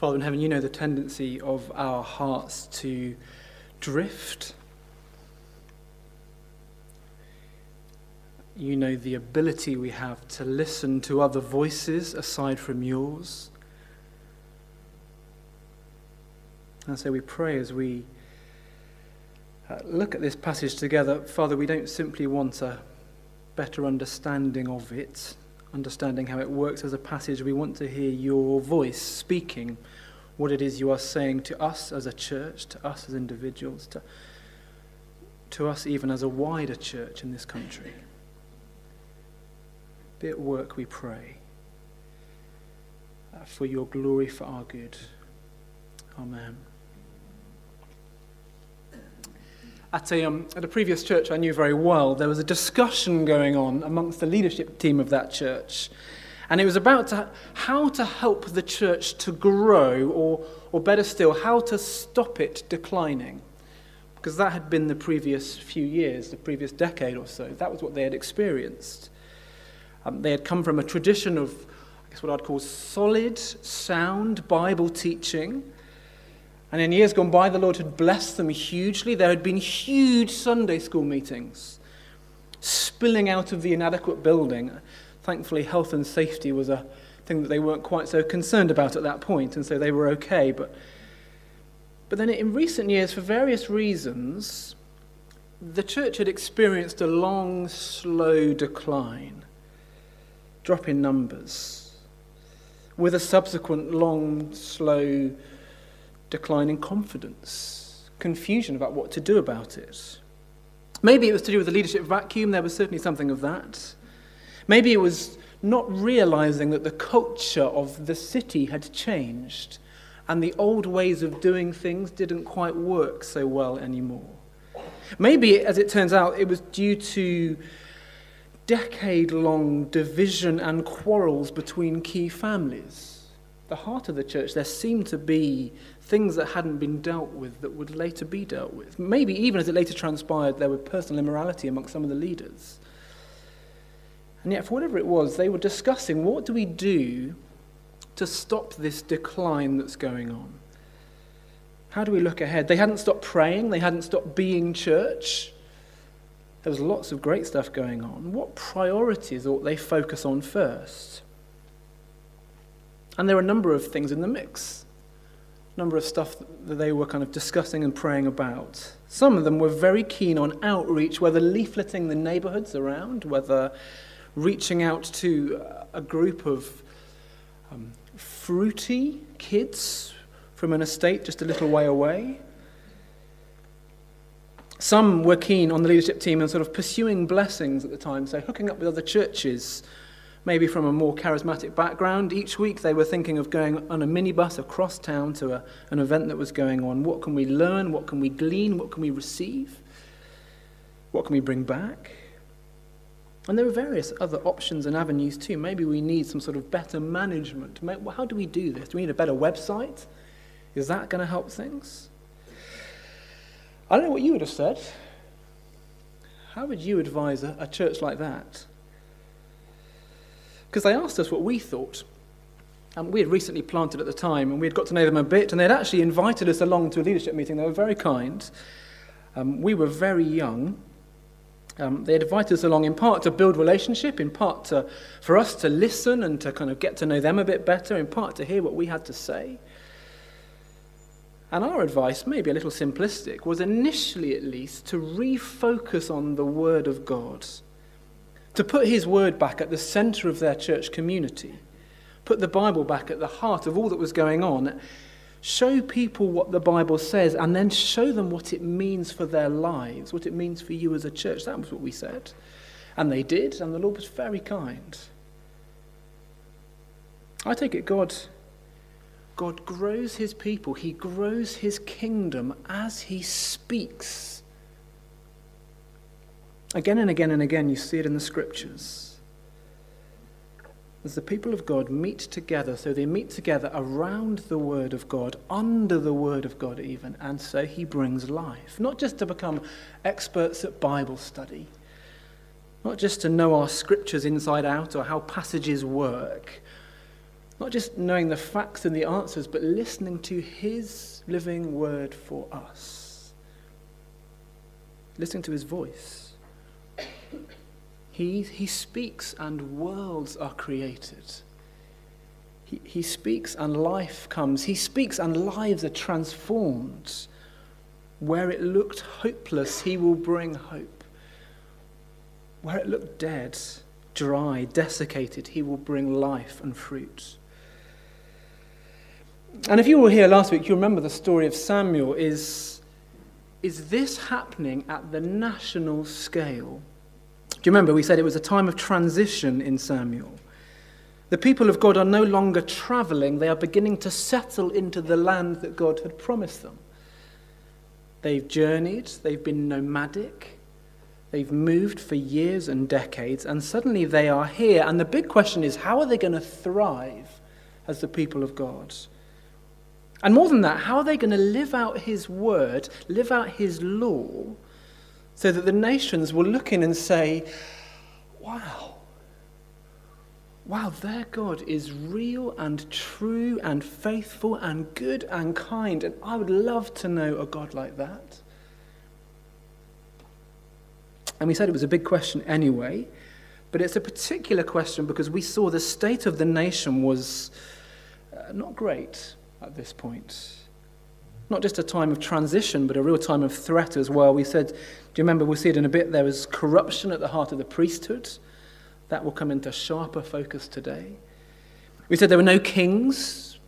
Father in heaven, you know the tendency of our hearts to drift. You know the ability we have to listen to other voices aside from yours. And so we pray as we uh, look at this passage together, Father, we don't simply want a better understanding of it, understanding how it works as a passage. We want to hear your voice speaking what it is you are saying to us as a church, to us as individuals, to, to us even as a wider church in this country. Be at work, we pray, uh, for your glory, for our good. Amen. At a, um, at a previous church I knew very well, there was a discussion going on amongst the leadership team of that church. And it was about to, how to help the church to grow, or, or better still, how to stop it declining. Because that had been the previous few years, the previous decade or so. That was what they had experienced. Um, they had come from a tradition of, I guess, what I'd call solid, sound Bible teaching and in years gone by, the Lord had blessed them hugely. There had been huge Sunday school meetings spilling out of the inadequate building. Thankfully, health and safety was a thing that they weren't quite so concerned about at that point, and so they were okay. But, but then in recent years, for various reasons, the church had experienced a long, slow decline, drop in numbers, with a subsequent long, slow declining confidence, confusion about what to do about it. Maybe it was to do with the leadership vacuum, there was certainly something of that. Maybe it was not realizing that the culture of the city had changed and the old ways of doing things didn't quite work so well anymore. Maybe, as it turns out, it was due to decade long division and quarrels between key families. The heart of the church, there seemed to be things that hadn't been dealt with that would later be dealt with. Maybe even as it later transpired, there was personal immorality amongst some of the leaders. And yet, for whatever it was, they were discussing what do we do to stop this decline that's going on? How do we look ahead? They hadn't stopped praying, they hadn't stopped being church. There was lots of great stuff going on. What priorities ought they focus on first? And there are a number of things in the mix a number of stuff that they were kind of discussing and praying about. Some of them were very keen on outreach, whether leafleting the neighborhoods around, whether reaching out to a group of um, fruity kids from an estate just a little way away. Some were keen on the leadership team and sort of pursuing blessings at the time, so hooking up with other churches maybe from a more charismatic background. Each week they were thinking of going on a minibus across town to a, an event that was going on. What can we learn? What can we glean? What can we receive? What can we bring back? And there are various other options and avenues too. Maybe we need some sort of better management. How do we do this? Do we need a better website? Is that going to help things? I don't know what you would have said. How would you advise a, a church like that? Because they asked us what we thought. And we had recently planted at the time, and we had got to know them a bit, and they'd actually invited us along to a leadership meeting. They were very kind. Um, we were very young. Um, they had invited us along in part to build relationship, in part to, for us to listen and to kind of get to know them a bit better, in part to hear what we had to say. And our advice, maybe a little simplistic, was initially at least to refocus on the Word of God to put his word back at the center of their church community, put the Bible back at the heart of all that was going on, show people what the Bible says, and then show them what it means for their lives, what it means for you as a church. That was what we said. And they did, and the Lord was very kind. I take it God God grows his people, he grows his kingdom as he speaks Again and again and again, you see it in the scriptures. As the people of God meet together, so they meet together around the Word of God, under the Word of God, even, and so He brings life. Not just to become experts at Bible study, not just to know our scriptures inside out or how passages work, Not just knowing the facts and the answers, but listening to His living word for us. Listening to His voice. He, he speaks and worlds are created. He, he speaks and life comes. He speaks and lives are transformed. Where it looked hopeless, He will bring hope. Where it looked dead, dry, desiccated, He will bring life and fruit. And if you were here last week, you remember the story of Samuel. Is, is this happening at the national scale? Do you remember we said it was a time of transition in Samuel? The people of God are no longer traveling, they are beginning to settle into the land that God had promised them. They've journeyed, they've been nomadic, they've moved for years and decades, and suddenly they are here. And the big question is how are they going to thrive as the people of God? And more than that, how are they going to live out His word, live out His law, so that the nations will look in and say, wow, wow, their God is real and true and faithful and good and kind, and I would love to know a God like that. And we said it was a big question anyway, but it's a particular question because we saw the state of the nation was uh, not great at this point. Not just a time of transition, but a real time of threat as well. We said, do you remember, we'll see it in a bit, there was corruption at the heart of the priesthood. That will come into sharper focus today. We said there were no kings.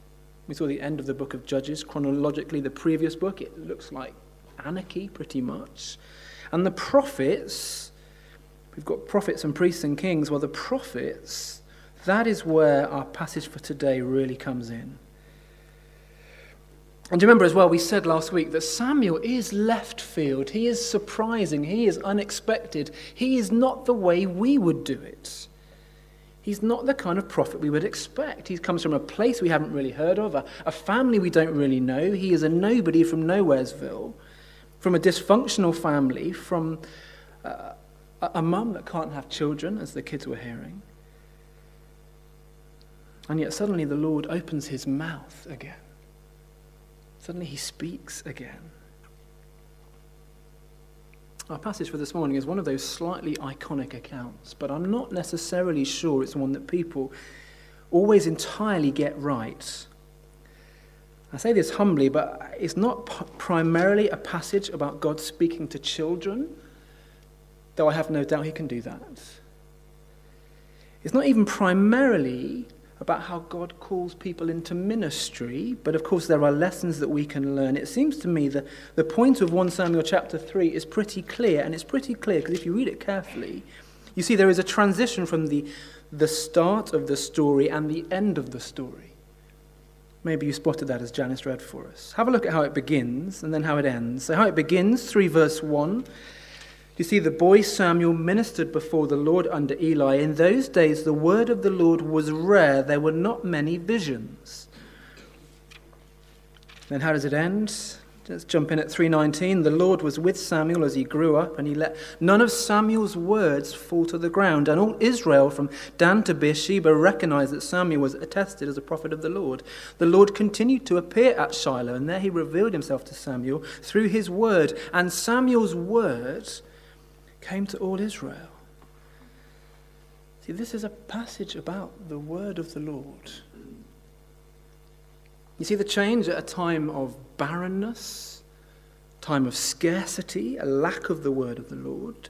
We saw the end of the book of Judges. Chronologically, the previous book, it looks like anarchy pretty much. And the prophets, we've got prophets and priests and kings. Well, the prophets, that is where our passage for today really comes in. And do you remember as well, we said last week that Samuel is left field. He is surprising. He is unexpected. He is not the way we would do it. He's not the kind of prophet we would expect. He comes from a place we haven't really heard of, a, a family we don't really know. He is a nobody from Nowheresville, from a dysfunctional family, from uh, a, a mum that can't have children, as the kids were hearing. And yet suddenly the Lord opens his mouth again. Suddenly he speaks again. Our passage for this morning is one of those slightly iconic accounts, but I'm not necessarily sure it's one that people always entirely get right. I say this humbly, but it's not primarily a passage about God speaking to children, though I have no doubt he can do that. It's not even primarily about how God calls people into ministry, but of course there are lessons that we can learn. It seems to me that the point of 1 Samuel chapter 3 is pretty clear, and it's pretty clear because if you read it carefully, you see there is a transition from the, the start of the story and the end of the story. Maybe you spotted that as Janice read for us. Have a look at how it begins and then how it ends. So, how it begins, 3 verse 1. You see, the boy Samuel ministered before the Lord under Eli. In those days, the word of the Lord was rare. There were not many visions. Then how does it end? Let's jump in at 319. The Lord was with Samuel as he grew up, and he let none of Samuel's words fall to the ground. And all Israel, from Dan to Beersheba, recognized that Samuel was attested as a prophet of the Lord. The Lord continued to appear at Shiloh, and there he revealed himself to Samuel through his word. And Samuel's words came to all Israel. See, this is a passage about the word of the Lord. You see the change at a time of barrenness, time of scarcity, a lack of the word of the Lord,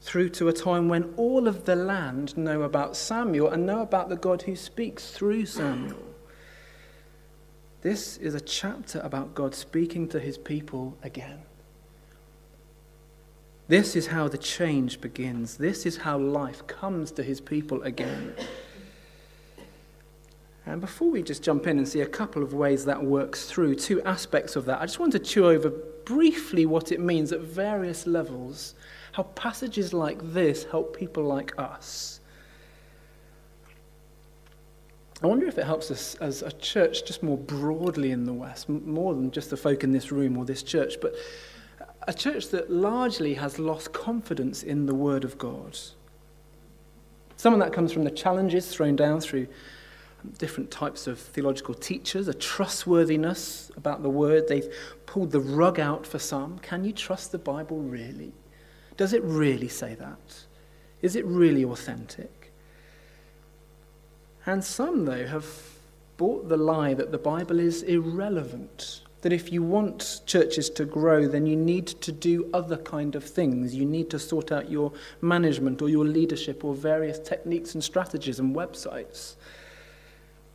through to a time when all of the land know about Samuel and know about the God who speaks through Samuel. This is a chapter about God speaking to his people again. This is how the change begins. This is how life comes to his people again. And before we just jump in and see a couple of ways that works through, two aspects of that, I just want to chew over briefly what it means at various levels, how passages like this help people like us. I wonder if it helps us as a church just more broadly in the West, more than just the folk in this room or this church, but a church that largely has lost confidence in the Word of God. Some of that comes from the challenges thrown down through different types of theological teachers, a trustworthiness about the word. They've pulled the rug out for some. Can you trust the Bible really? Does it really say that? Is it really authentic? And some, though, have bought the lie that the Bible is irrelevant. That if you want churches to grow, then you need to do other kind of things. You need to sort out your management or your leadership or various techniques and strategies and websites.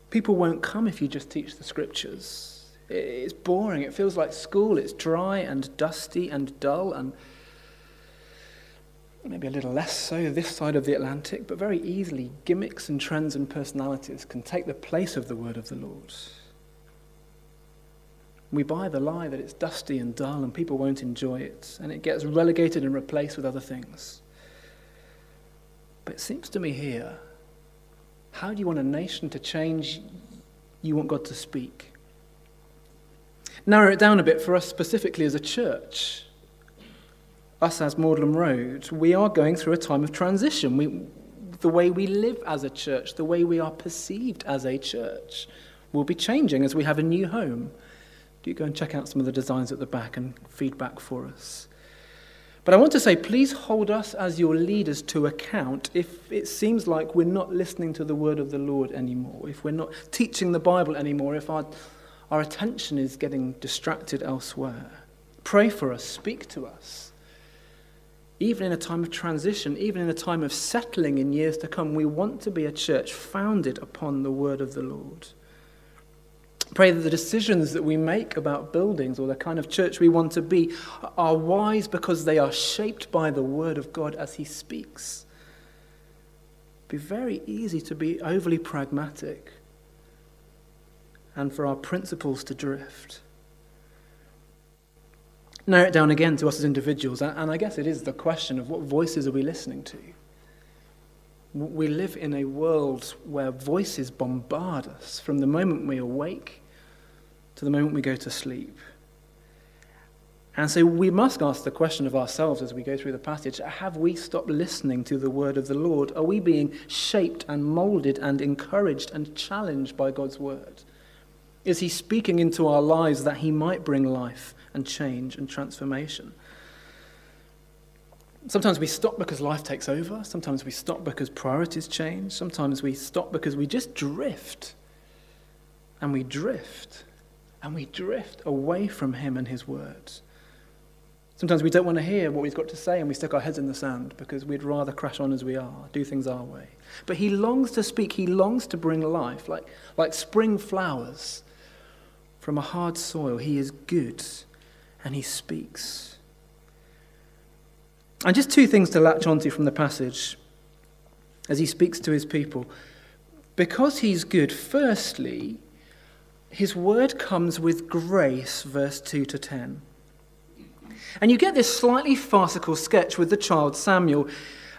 People won't come if you just teach the scriptures. It's boring. It feels like school. It's dry and dusty and dull and maybe a little less so this side of the Atlantic, but very easily gimmicks and trends and personalities can take the place of the word of the Lord. We buy the lie that it's dusty and dull and people won't enjoy it, and it gets relegated and replaced with other things. But it seems to me here how do you want a nation to change? You want God to speak. Narrow it down a bit for us specifically as a church us as Magdalen Road, we are going through a time of transition. We, the way we live as a church, the way we are perceived as a church, will be changing as we have a new home. Do go and check out some of the designs at the back and feedback for us. But I want to say, please hold us as your leaders to account if it seems like we're not listening to the word of the Lord anymore, if we're not teaching the Bible anymore, if our, our attention is getting distracted elsewhere. Pray for us, speak to us. Even in a time of transition, even in a time of settling in years to come, we want to be a church founded upon the word of the Lord. Pray that the decisions that we make about buildings or the kind of church we want to be are wise because they are shaped by the word of God as he speaks. It'd be very easy to be overly pragmatic and for our principles to drift narrow it down again to us as individuals, and I guess it is the question of what voices are we listening to? We live in a world where voices bombard us from the moment we awake to the moment we go to sleep. And so we must ask the question of ourselves as we go through the passage have we stopped listening to the word of the Lord? Are we being shaped and molded and encouraged and challenged by God's word? Is he speaking into our lives that he might bring life and change and transformation. Sometimes we stop because life takes over. Sometimes we stop because priorities change. Sometimes we stop because we just drift. And we drift. And we drift away from Him and His words. Sometimes we don't want to hear what He's got to say and we stick our heads in the sand because we'd rather crash on as we are, do things our way. But He longs to speak, He longs to bring life, like, like spring flowers from a hard soil. He is good and he speaks. And just two things to latch onto from the passage as he speaks to his people. Because he's good, firstly, his word comes with grace, verse 2 to 10. And you get this slightly farcical sketch with the child Samuel.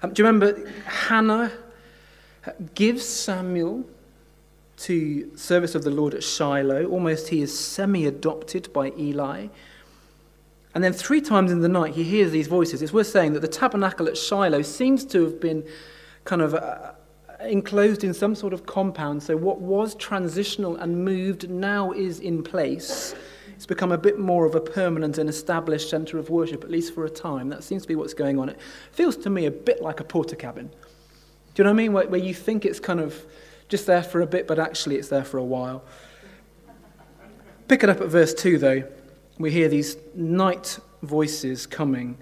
Um, do you remember Hannah gives Samuel to service of the Lord at Shiloh? Almost he is semi adopted by Eli. And then three times in the night, he hears these voices. It's worth saying that the tabernacle at Shiloh seems to have been kind of uh, enclosed in some sort of compound. So what was transitional and moved now is in place. It's become a bit more of a permanent and established centre of worship, at least for a time. That seems to be what's going on. It feels to me a bit like a porter cabin. Do you know what I mean? Where, where you think it's kind of just there for a bit, but actually it's there for a while. Pick it up at verse 2, though we hear these night voices coming.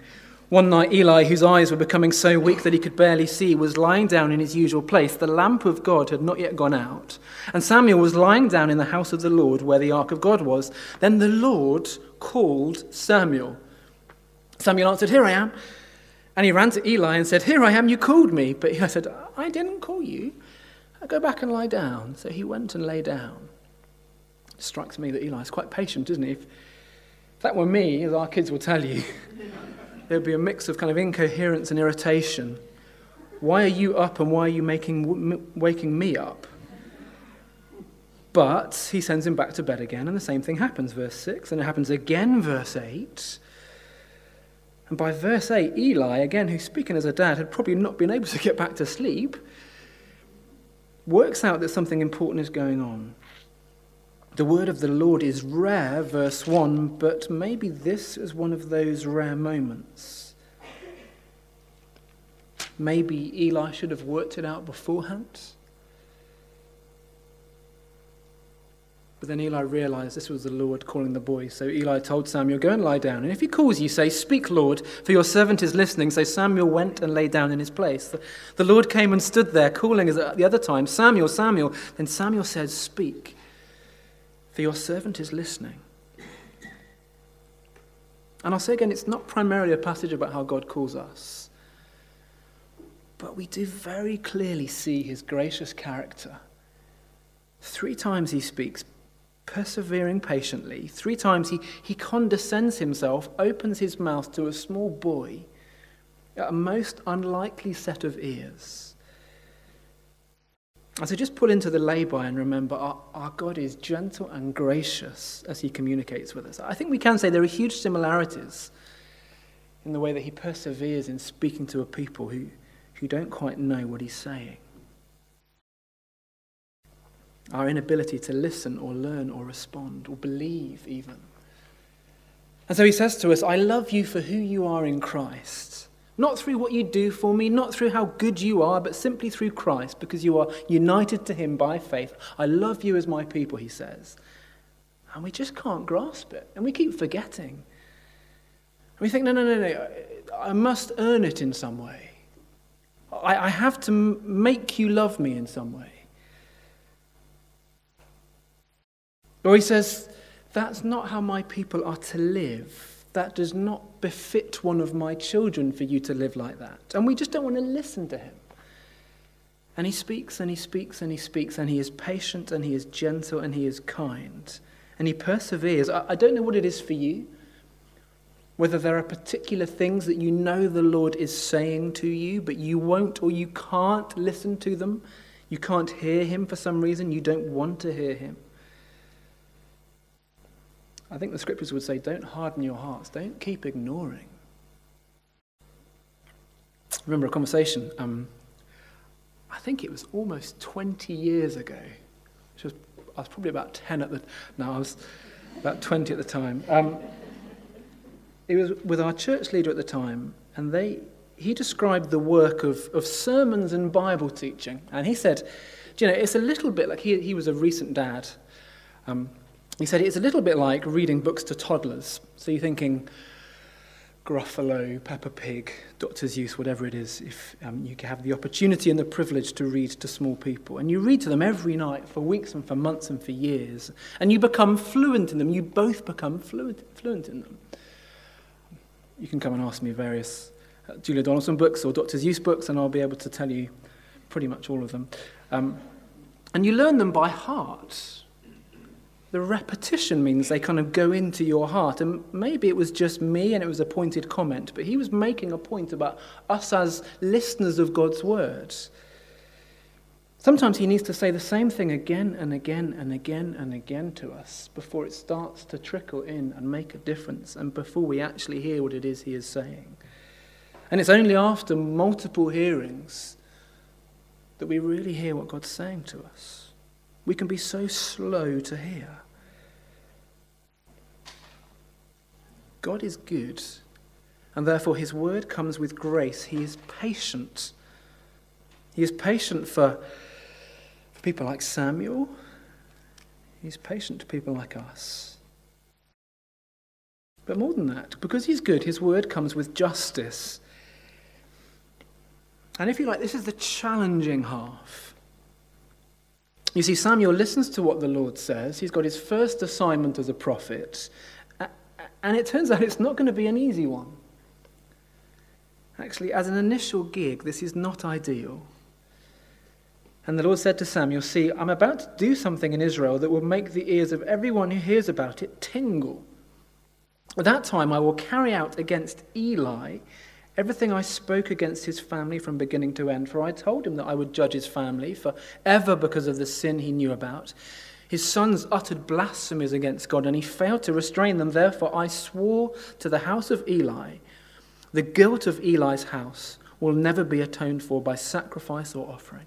One night, Eli, whose eyes were becoming so weak that he could barely see, was lying down in his usual place. The lamp of God had not yet gone out. And Samuel was lying down in the house of the Lord where the ark of God was. Then the Lord called Samuel. Samuel answered, Here I am. And he ran to Eli and said, Here I am, you called me. But Eli said, I didn't call you. Go back and lie down. So he went and lay down. It strikes me that Eli is quite patient, isn't he? If, that were me, as our kids will tell you, there'd be a mix of kind of incoherence and irritation. Why are you up and why are you making, waking me up? But he sends him back to bed again, and the same thing happens, verse 6, and it happens again, verse 8. And by verse 8, Eli, again, who's speaking as a dad, had probably not been able to get back to sleep. works out that something important is going on. The word of the Lord is rare, verse 1, but maybe this is one of those rare moments. Maybe Eli should have worked it out beforehand. But then Eli realized this was the Lord calling the boy. So Eli told Samuel, Go and lie down. And if he calls you, say, Speak, Lord, for your servant is listening. So Samuel went and lay down in his place. The, the Lord came and stood there, calling as at the other time, Samuel, Samuel. Then Samuel said, Speak, for your servant is listening. And I'll say again, it's not primarily a passage about how God calls us. But we do very clearly see his gracious character. Three times he speaks, persevering patiently. Three times he, he condescends himself, opens his mouth to a small boy, a most unlikely set of ears. And so just pull into the lay-by and remember our, our God is gentle and gracious as he communicates with us. I think we can say there are huge similarities in the way that he perseveres in speaking to a people who, who don't quite know what he's saying our inability to listen or learn or respond or believe, even. And so he says to us, I love you for who you are in Christ. Not through what you do for me, not through how good you are, but simply through Christ, because you are united to him by faith. I love you as my people, he says. And we just can't grasp it. And we keep forgetting. We think, no, no, no, no, I must earn it in some way. I, I have to make you love me in some way. Or he says, That's not how my people are to live. That does not befit one of my children for you to live like that. And we just don't want to listen to him. And he speaks and he speaks and he speaks and he is patient and he is gentle and he is kind and he perseveres. I, don't know what it is for you, whether there are particular things that you know the Lord is saying to you, but you won't or you can't listen to them. You can't hear him for some reason. You don't want to hear him. I think the scriptures would say, don't harden your hearts, don't keep ignoring. I remember a conversation, um, I think it was almost 20 years ago, was, I was probably about 10 at the, no, I was about 20 at the time. Um, it was with our church leader at the time, and they, he described the work of, of sermons and Bible teaching. And he said, you know, it's a little bit like he, he was a recent dad. Um, he said it's a little bit like reading books to toddlers. So you're thinking Gruffalo, Peppa Pig, Dr. Seuss, whatever it is, if um, you have the opportunity and the privilege to read to small people. And you read to them every night for weeks and for months and for years. And you become fluent in them. You both become fluent, fluent in them. You can come and ask me various uh, Julia Donaldson books or Dr. Seuss books, and I'll be able to tell you pretty much all of them. Um, and you learn them by heart the repetition means they kind of go into your heart. And maybe it was just me and it was a pointed comment, but he was making a point about us as listeners of God's words. Sometimes he needs to say the same thing again and again and again and again to us before it starts to trickle in and make a difference and before we actually hear what it is he is saying. And it's only after multiple hearings that we really hear what God's saying to us. We can be so slow to hear. God is good, and therefore his word comes with grace. He is patient. He is patient for, for people like Samuel, he's patient to people like us. But more than that, because he's good, his word comes with justice. And if you like, this is the challenging half. You see, Samuel listens to what the Lord says. He's got his first assignment as a prophet, and it turns out it's not going to be an easy one. Actually, as an initial gig, this is not ideal. And the Lord said to Samuel, See, I'm about to do something in Israel that will make the ears of everyone who hears about it tingle. At that time, I will carry out against Eli everything I spoke against his family from beginning to end, for I told him that I would judge his family forever because of the sin he knew about. His sons uttered blasphemies against God, and he failed to restrain them. Therefore, I swore to the house of Eli the guilt of Eli's house will never be atoned for by sacrifice or offering.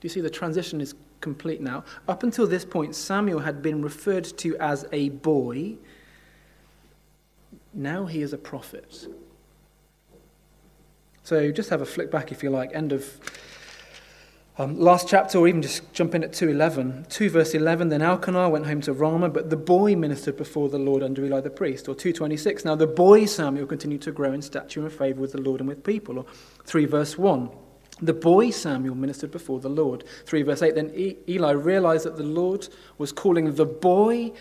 Do you see the transition is complete now? Up until this point, Samuel had been referred to as a boy. Now he is a prophet. So just have a flick back if you like, end of um, last chapter, or even just jump in at 2.11. 2 verse 11, then Elkanah went home to Ramah, but the boy ministered before the Lord under Eli the priest. Or 2.26, now the boy Samuel continued to grow in stature and favour with the Lord and with people. Or 3 verse 1, the boy Samuel ministered before the Lord. 3 verse 8, then Eli realized that the Lord was calling the boy,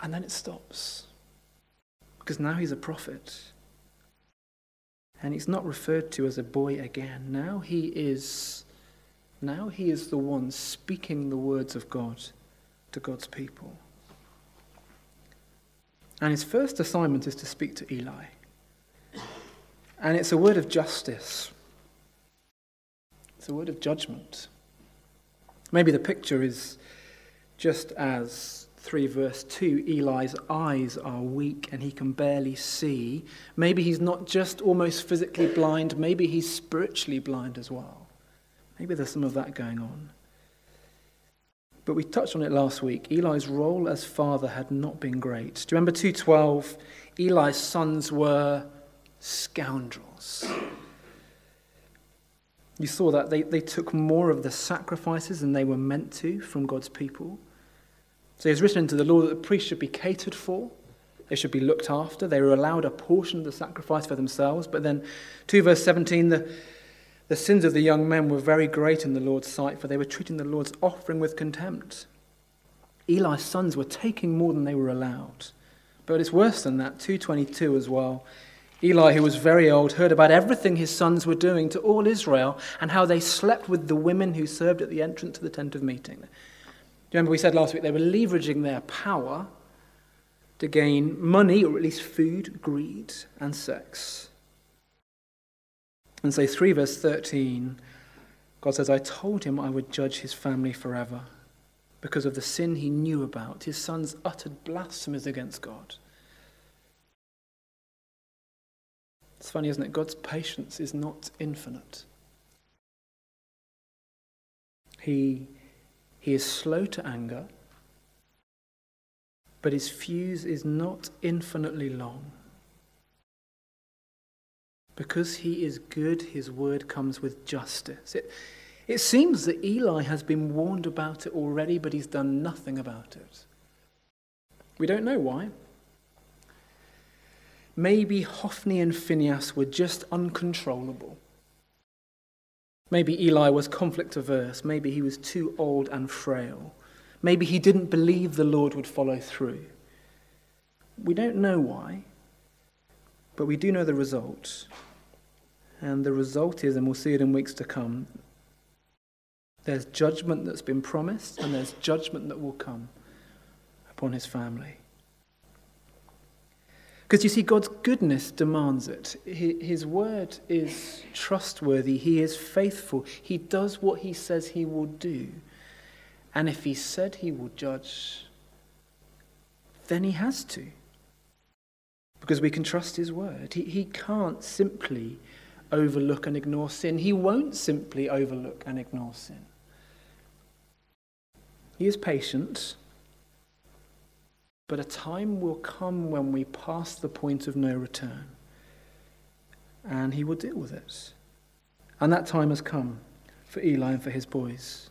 and then it stops. Because now he's a prophet. And he's not referred to as a boy again. Now he is now he is the one speaking the words of God to God's people. And his first assignment is to speak to Eli. And it's a word of justice. It's a word of judgment. Maybe the picture is just as 3 verse 2 Eli's eyes are weak and he can barely see. Maybe he's not just almost physically blind, maybe he's spiritually blind as well. Maybe there's some of that going on. But we touched on it last week. Eli's role as father had not been great. Do you remember 212? Eli's sons were scoundrels. You saw that they, they took more of the sacrifices than they were meant to from God's people. So it's written into the law that the priests should be catered for, they should be looked after. They were allowed a portion of the sacrifice for themselves. But then, 2 verse 17, the, the sins of the young men were very great in the Lord's sight, for they were treating the Lord's offering with contempt. Eli's sons were taking more than they were allowed. But it's worse than that, 222 as well. Eli, who was very old, heard about everything his sons were doing to all Israel and how they slept with the women who served at the entrance to the tent of meeting. Remember we said last week they were leveraging their power to gain money, or at least food, greed, and sex. And say 3 verse 13, God says, I told him I would judge his family forever because of the sin he knew about. His sons uttered blasphemies against God. It's funny, isn't it? God's patience is not infinite. He he is slow to anger, but his fuse is not infinitely long. Because he is good, his word comes with justice. It, it seems that Eli has been warned about it already, but he's done nothing about it. We don't know why. Maybe Hophni and Phinehas were just uncontrollable. Maybe Eli was conflict averse. Maybe he was too old and frail. Maybe he didn't believe the Lord would follow through. We don't know why, but we do know the result. And the result is, and we'll see it in weeks to come, there's judgment that's been promised, and there's judgment that will come upon his family. Because you see, God's goodness demands it. His word is trustworthy. He is faithful. He does what he says he will do. And if he said he will judge, then he has to. Because we can trust his word. He, he can't simply overlook and ignore sin. He won't simply overlook and ignore sin. He is patient but a time will come when we pass the point of no return. And he will deal with it. And that time has come for Eli and for his boys.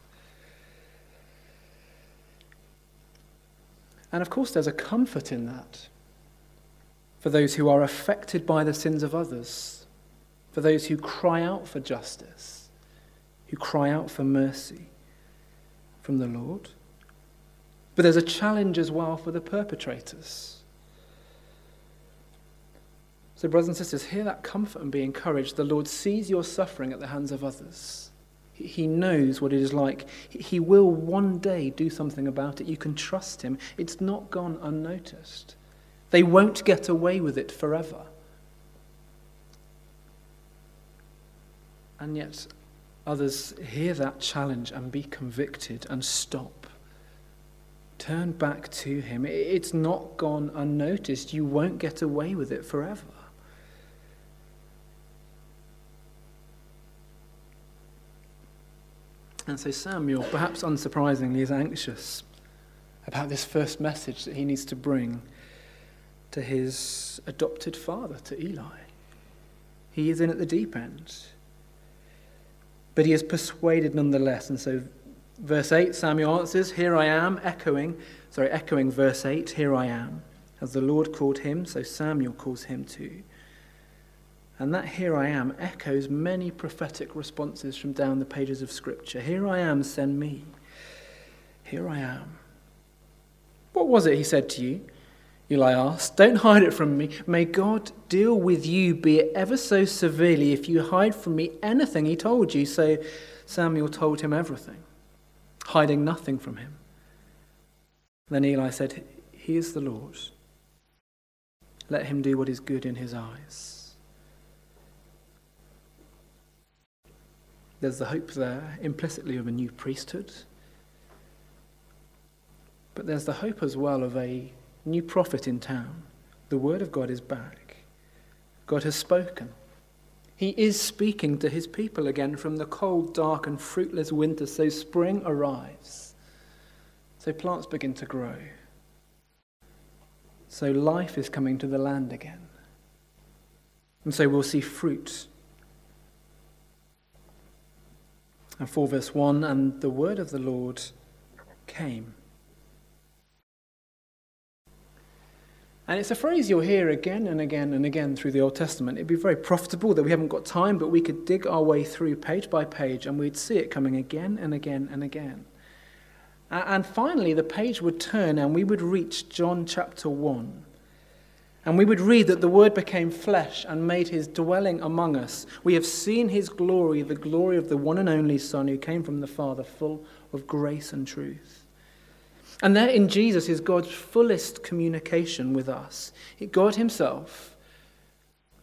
And of course, there's a comfort in that for those who are affected by the sins of others, for those who cry out for justice, who cry out for mercy from the Lord. But there's a challenge as well for the perpetrators. So, brothers and sisters, hear that comfort and be encouraged. The Lord sees your suffering at the hands of others. He knows what it is like. He will one day do something about it. You can trust Him. It's not gone unnoticed. They won't get away with it forever. And yet, others hear that challenge and be convicted and stop. Turn back to Him. It's not gone unnoticed. You won't get away with it forever. And so Samuel, perhaps unsurprisingly, is anxious about this first message that he needs to bring to his adopted father, to Eli. He is in at the deep end. But he is persuaded nonetheless. And so, verse 8, Samuel answers, Here I am, echoing, sorry, echoing verse 8, Here I am. As the Lord called him, so Samuel calls him too. And that here I am echoes many prophetic responses from down the pages of Scripture. Here I am, send me. Here I am. What was it he said to you? Eli asked. Don't hide it from me. May God deal with you, be it ever so severely, if you hide from me anything he told you. So Samuel told him everything, hiding nothing from him. Then Eli said, He is the Lord. Let him do what is good in his eyes. There's the hope there implicitly of a new priesthood. But there's the hope as well of a new prophet in town. The word of God is back. God has spoken. He is speaking to his people again from the cold, dark, and fruitless winter. So spring arrives. So plants begin to grow. So life is coming to the land again. And so we'll see fruit. And 4 verse 1 And the word of the Lord came. And it's a phrase you'll hear again and again and again through the Old Testament. It'd be very profitable that we haven't got time, but we could dig our way through page by page and we'd see it coming again and again and again. And finally, the page would turn and we would reach John chapter 1. And we would read that the Word became flesh and made his dwelling among us. We have seen his glory, the glory of the one and only Son who came from the Father, full of grace and truth. And there in Jesus is God's fullest communication with us. God Himself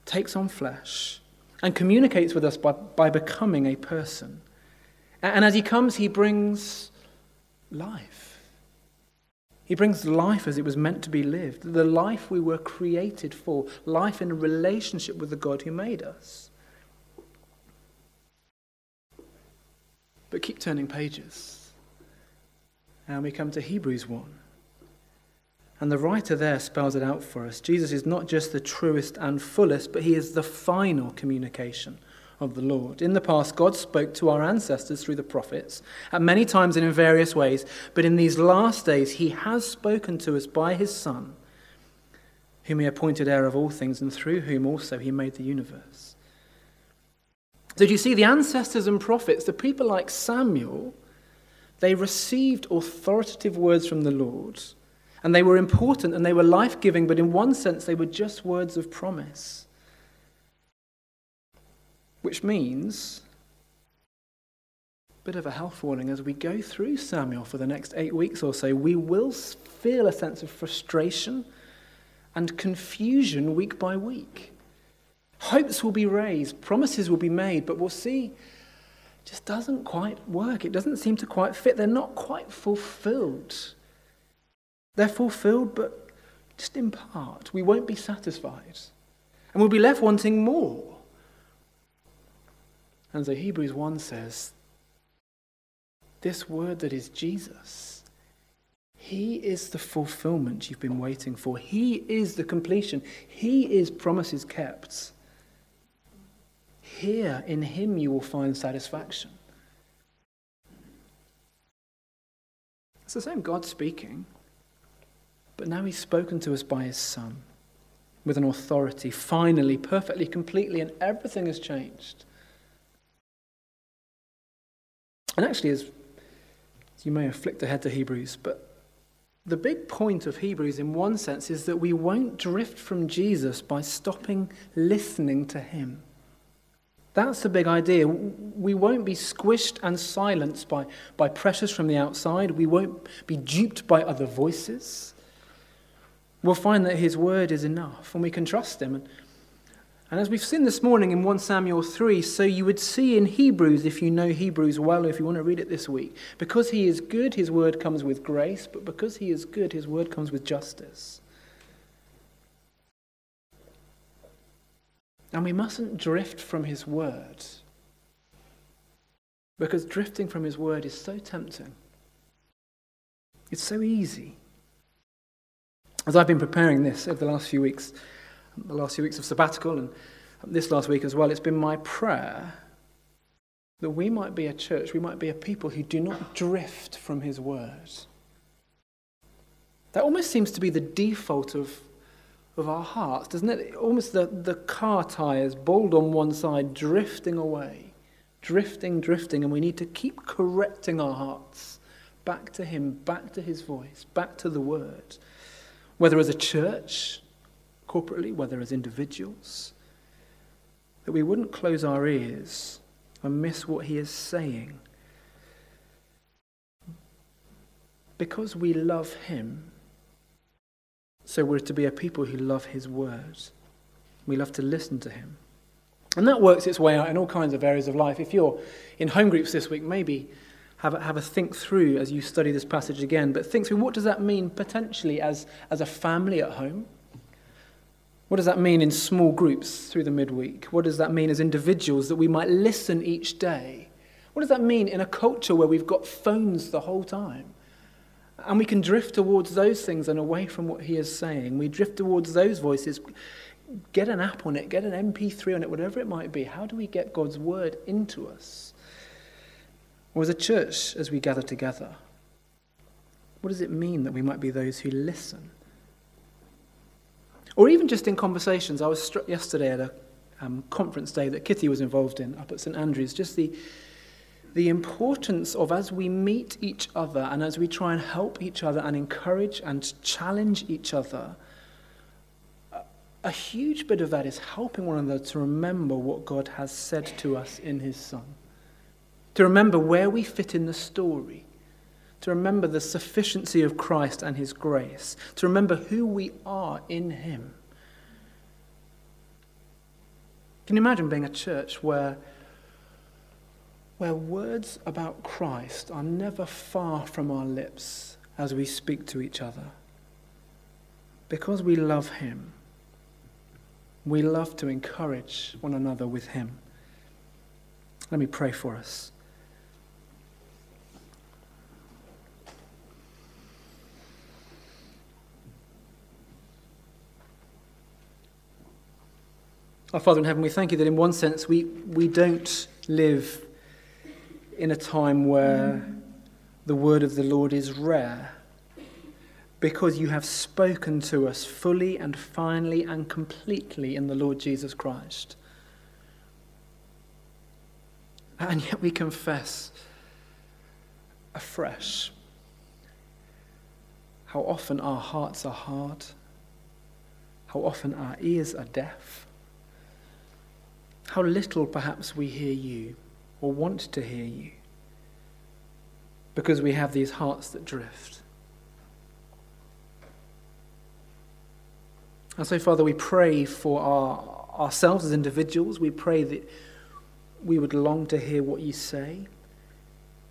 takes on flesh and communicates with us by, by becoming a person. And as He comes, He brings life. He brings life as it was meant to be lived, the life we were created for, life in a relationship with the God who made us. But keep turning pages. And we come to Hebrews 1. And the writer there spells it out for us. Jesus is not just the truest and fullest, but he is the final communication of the Lord. In the past, God spoke to our ancestors through the prophets at many times and in various ways, but in these last days, he has spoken to us by his Son, whom he appointed heir of all things, and through whom also he made the universe. So, do you see the ancestors and prophets, the people like Samuel? They received authoritative words from the Lord, and they were important and they were life giving, but in one sense, they were just words of promise. Which means, a bit of a health warning as we go through Samuel for the next eight weeks or so, we will feel a sense of frustration and confusion week by week. Hopes will be raised, promises will be made, but we'll see just doesn't quite work. It doesn't seem to quite fit. They're not quite fulfilled. They're fulfilled, but just in part. We won't be satisfied. And we'll be left wanting more. And so Hebrews 1 says, This word that is Jesus, He is the fulfillment you've been waiting for. He is the completion. He is promises kept. Here in Him you will find satisfaction. It's the same God speaking, but now He's spoken to us by His Son with an authority, finally, perfectly, completely, and everything has changed. And actually, as, you may have flicked ahead to Hebrews, but the big point of Hebrews, in one sense, is that we won't drift from Jesus by stopping listening to Him. That's the big idea. We won't be squished and silenced by, by pressures from the outside. We won't be duped by other voices. We'll find that his word is enough and we can trust him. And, and as we've seen this morning in 1 Samuel 3, so you would see in Hebrews, if you know Hebrews well, or if you want to read it this week, because he is good, his word comes with grace, but because he is good, his word comes with justice. And we mustn't drift from his word. Because drifting from His word is so tempting. It's so easy. As I've been preparing this over the last few weeks, the last few weeks of sabbatical and this last week as well, it's been my prayer that we might be a church, we might be a people who do not drift from His word. That almost seems to be the default of, of our hearts, doesn't it? Almost the, the car tyres, bald on one side, drifting away, drifting, drifting, and we need to keep correcting our hearts back to Him, back to His voice, back to the Word. Whether as a church, corporately, whether as individuals, that we wouldn't close our ears and miss what He is saying. Because we love Him, so we're to be a people who love his words. We love to listen to him. And that works its way out in all kinds of areas of life. If you're in home groups this week, maybe have a, have a think through as you study this passage again. But think through what does that mean potentially as, as a family at home? What does that mean in small groups through the midweek? What does that mean as individuals that we might listen each day? What does that mean in a culture where we've got phones the whole time? And we can drift towards those things and away from what he is saying. We drift towards those voices. Get an app on it, get an MP3 on it, whatever it might be. How do we get God's word into us? Or as a church, as we gather together, what does it mean that we might be those who listen? Or even just in conversations. I was struck yesterday at a um, conference day that Kitty was involved in up at St Andrews, just the the importance of as we meet each other and as we try and help each other and encourage and challenge each other, a huge bit of that is helping one another to remember what God has said to us in His Son, to remember where we fit in the story, to remember the sufficiency of Christ and His grace, to remember who we are in Him. Can you imagine being a church where where words about Christ are never far from our lips as we speak to each other. Because we love Him, we love to encourage one another with Him. Let me pray for us. Our Father in heaven, we thank you that in one sense we, we don't live in a time where the word of the Lord is rare because you have spoken to us fully and finally and completely in the Lord Jesus Christ. And yet we confess afresh how often our hearts are hard, how often our ears are deaf, how little perhaps we hear you or want to hear you because we have these hearts that drift. And so, Father, we pray for our, ourselves as individuals. We pray that we would long to hear what you say,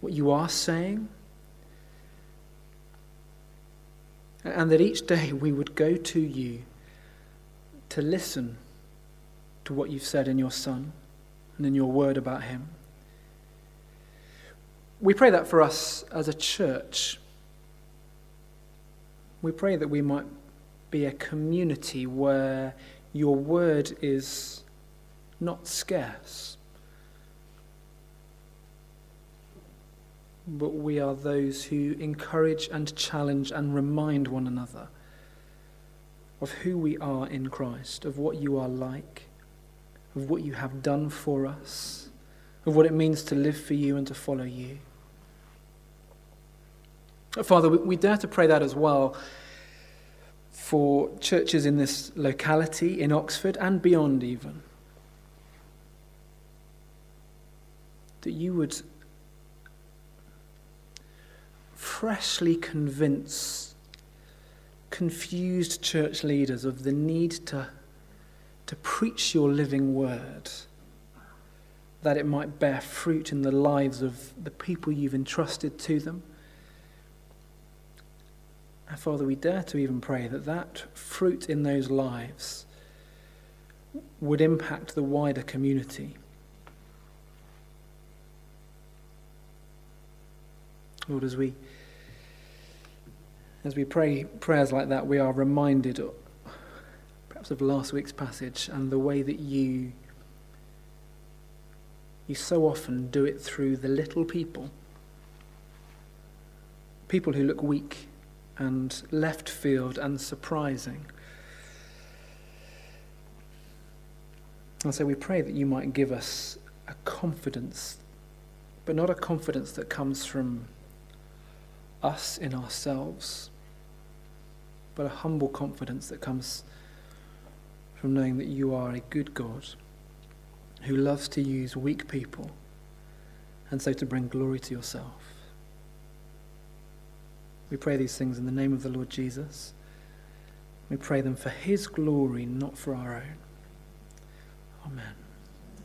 what you are saying, and that each day we would go to you to listen to what you've said in your Son and in your word about him. We pray that for us as a church. We pray that we might be a community where your word is not scarce, but we are those who encourage and challenge and remind one another of who we are in Christ, of what you are like, of what you have done for us, of what it means to live for you and to follow you. Father, we dare to pray that as well for churches in this locality, in Oxford, and beyond even. That you would freshly convince confused church leaders of the need to, to preach your living word, that it might bear fruit in the lives of the people you've entrusted to them Father, we dare to even pray that that fruit in those lives would impact the wider community. Lord, as we as we pray prayers like that, we are reminded perhaps of last week's passage and the way that you you so often do it through the little people. People who look weak and left field and surprising. And so we pray that you might give us a confidence, but not a confidence that comes from us in ourselves, but a humble confidence that comes from knowing that you are a good God who loves to use weak people and so to bring glory to yourself. We pray these things in the name of the Lord Jesus. We pray them for his glory, not for our own. Amen.